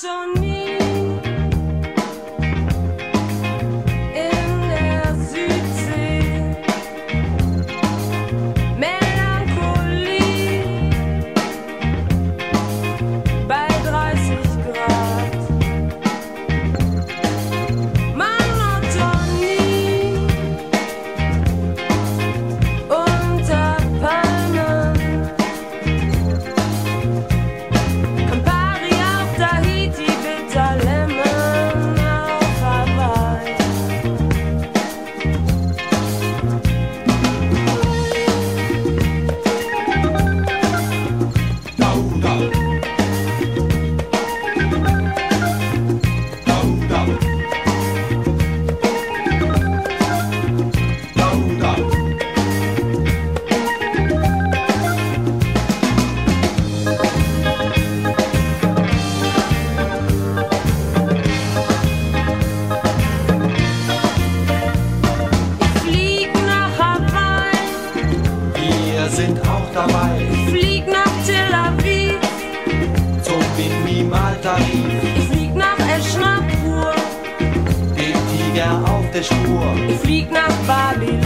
don't need flieg nach Tel Aviv. Zog den Mimaltarif. Ich flieg nach Eschnapur. Den Tiger auf der Spur. Ich flieg nach Babylon.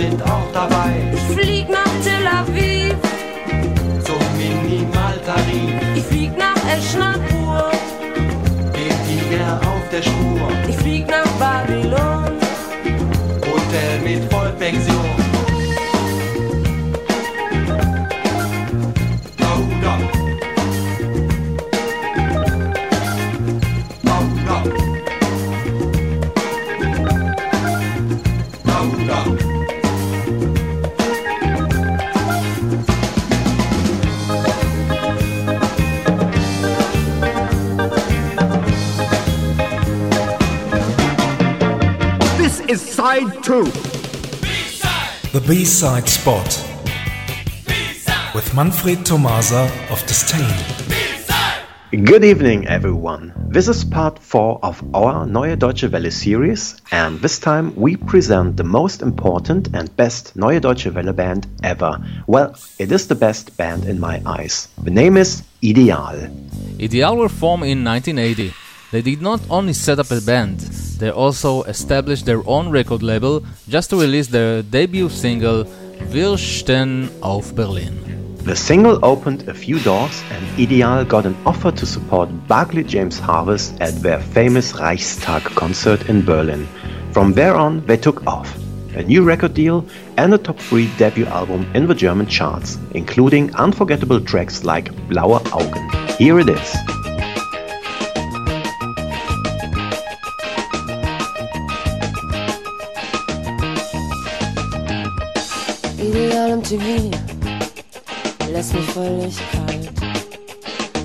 sind auch dabei. Ich flieg nach Tel Aviv. es Natur. Dem Tiger auf der Spur. Ich flieg nach Babylon. Hotel mit Vollpension. true. B-side. The B side spot. B-side. With Manfred Tomasa of Disdain. Good evening, everyone. This is part 4 of our Neue Deutsche Welle series, and this time we present the most important and best Neue Deutsche Welle band ever. Well, it is the best band in my eyes. The name is Ideal. Ideal were formed in 1980. They did not only set up a band, they also established their own record label just to release their debut single, Wir stehen auf Berlin. The single opened a few doors and Ideal got an offer to support Barclay James Harvest at their famous Reichstag concert in Berlin. From there on, they took off. A new record deal and a top 3 debut album in the German charts, including unforgettable tracks like Blaue Augen. Here it is. MTV lässt mich völlig kalt.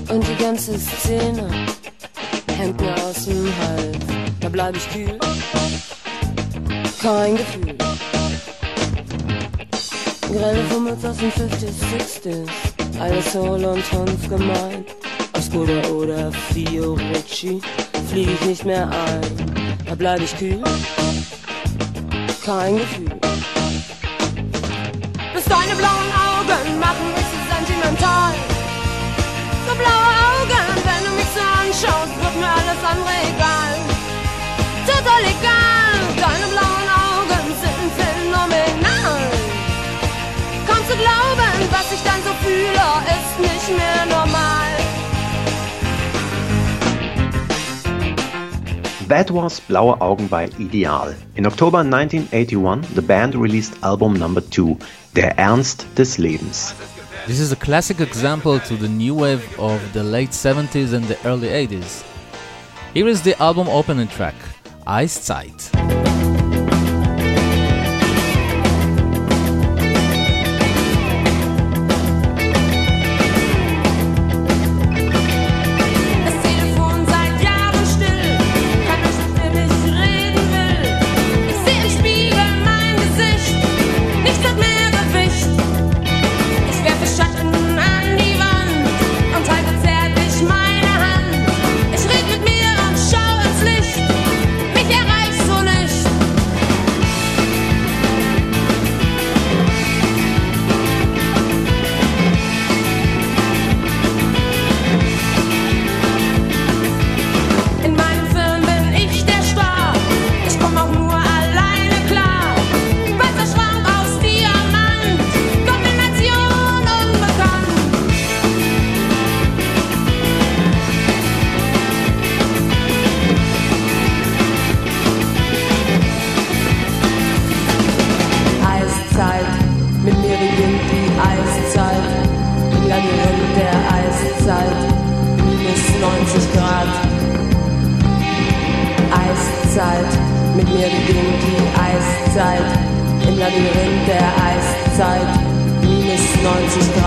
Und die ganze Szene hängt mir aus dem Hals. Da bleib ich kühl, kein Gefühl. Grelle Fummels aus den 50s, 60s, alles Soul und Tanz gemeint. Aus Skoda oder Fiorucci flieg ich nicht mehr ein. Da bleib ich kühl, kein Gefühl. Bis deine blauen Augen machen mich sentimental. That was Blaue Augen by Ideal. In October 1981, the band released album number 2, Der Ernst des Lebens. This is a classic example to the new wave of the late 70s and the early 80s. Here is the album opening track, Eiszeit.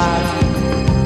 life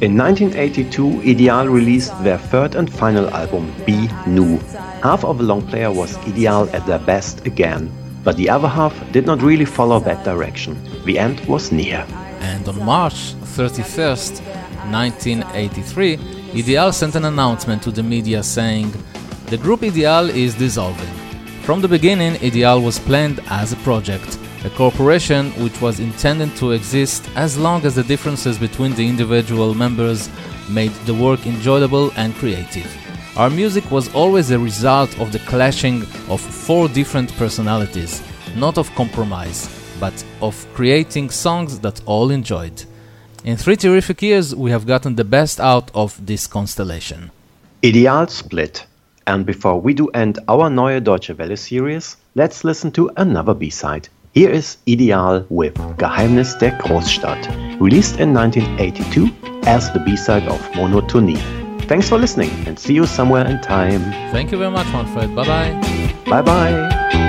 In 1982, Ideal released their third and final album, Bi Nuu. Half of the long player was Ideal at their best again, but the other half did not really follow that direction. The end was near. And on March 31st, 1983, Ideal sent an announcement to the media saying, The group Ideal is dissolving. From the beginning, Ideal was planned as a project a corporation which was intended to exist as long as the differences between the individual members made the work enjoyable and creative. Our music was always a result of the clashing of four different personalities, not of compromise, but of creating songs that all enjoyed. In three terrific years, we have gotten the best out of this constellation. Ideal split. And before we do end our Neue Deutsche Welle series, let's listen to another B-side. Here is Ideal with Geheimnis der Großstadt, released in 1982 as the B-side of Monotonie. Thanks for listening and see you somewhere in time. Thank you very much, Manfred. Bye bye. Bye bye.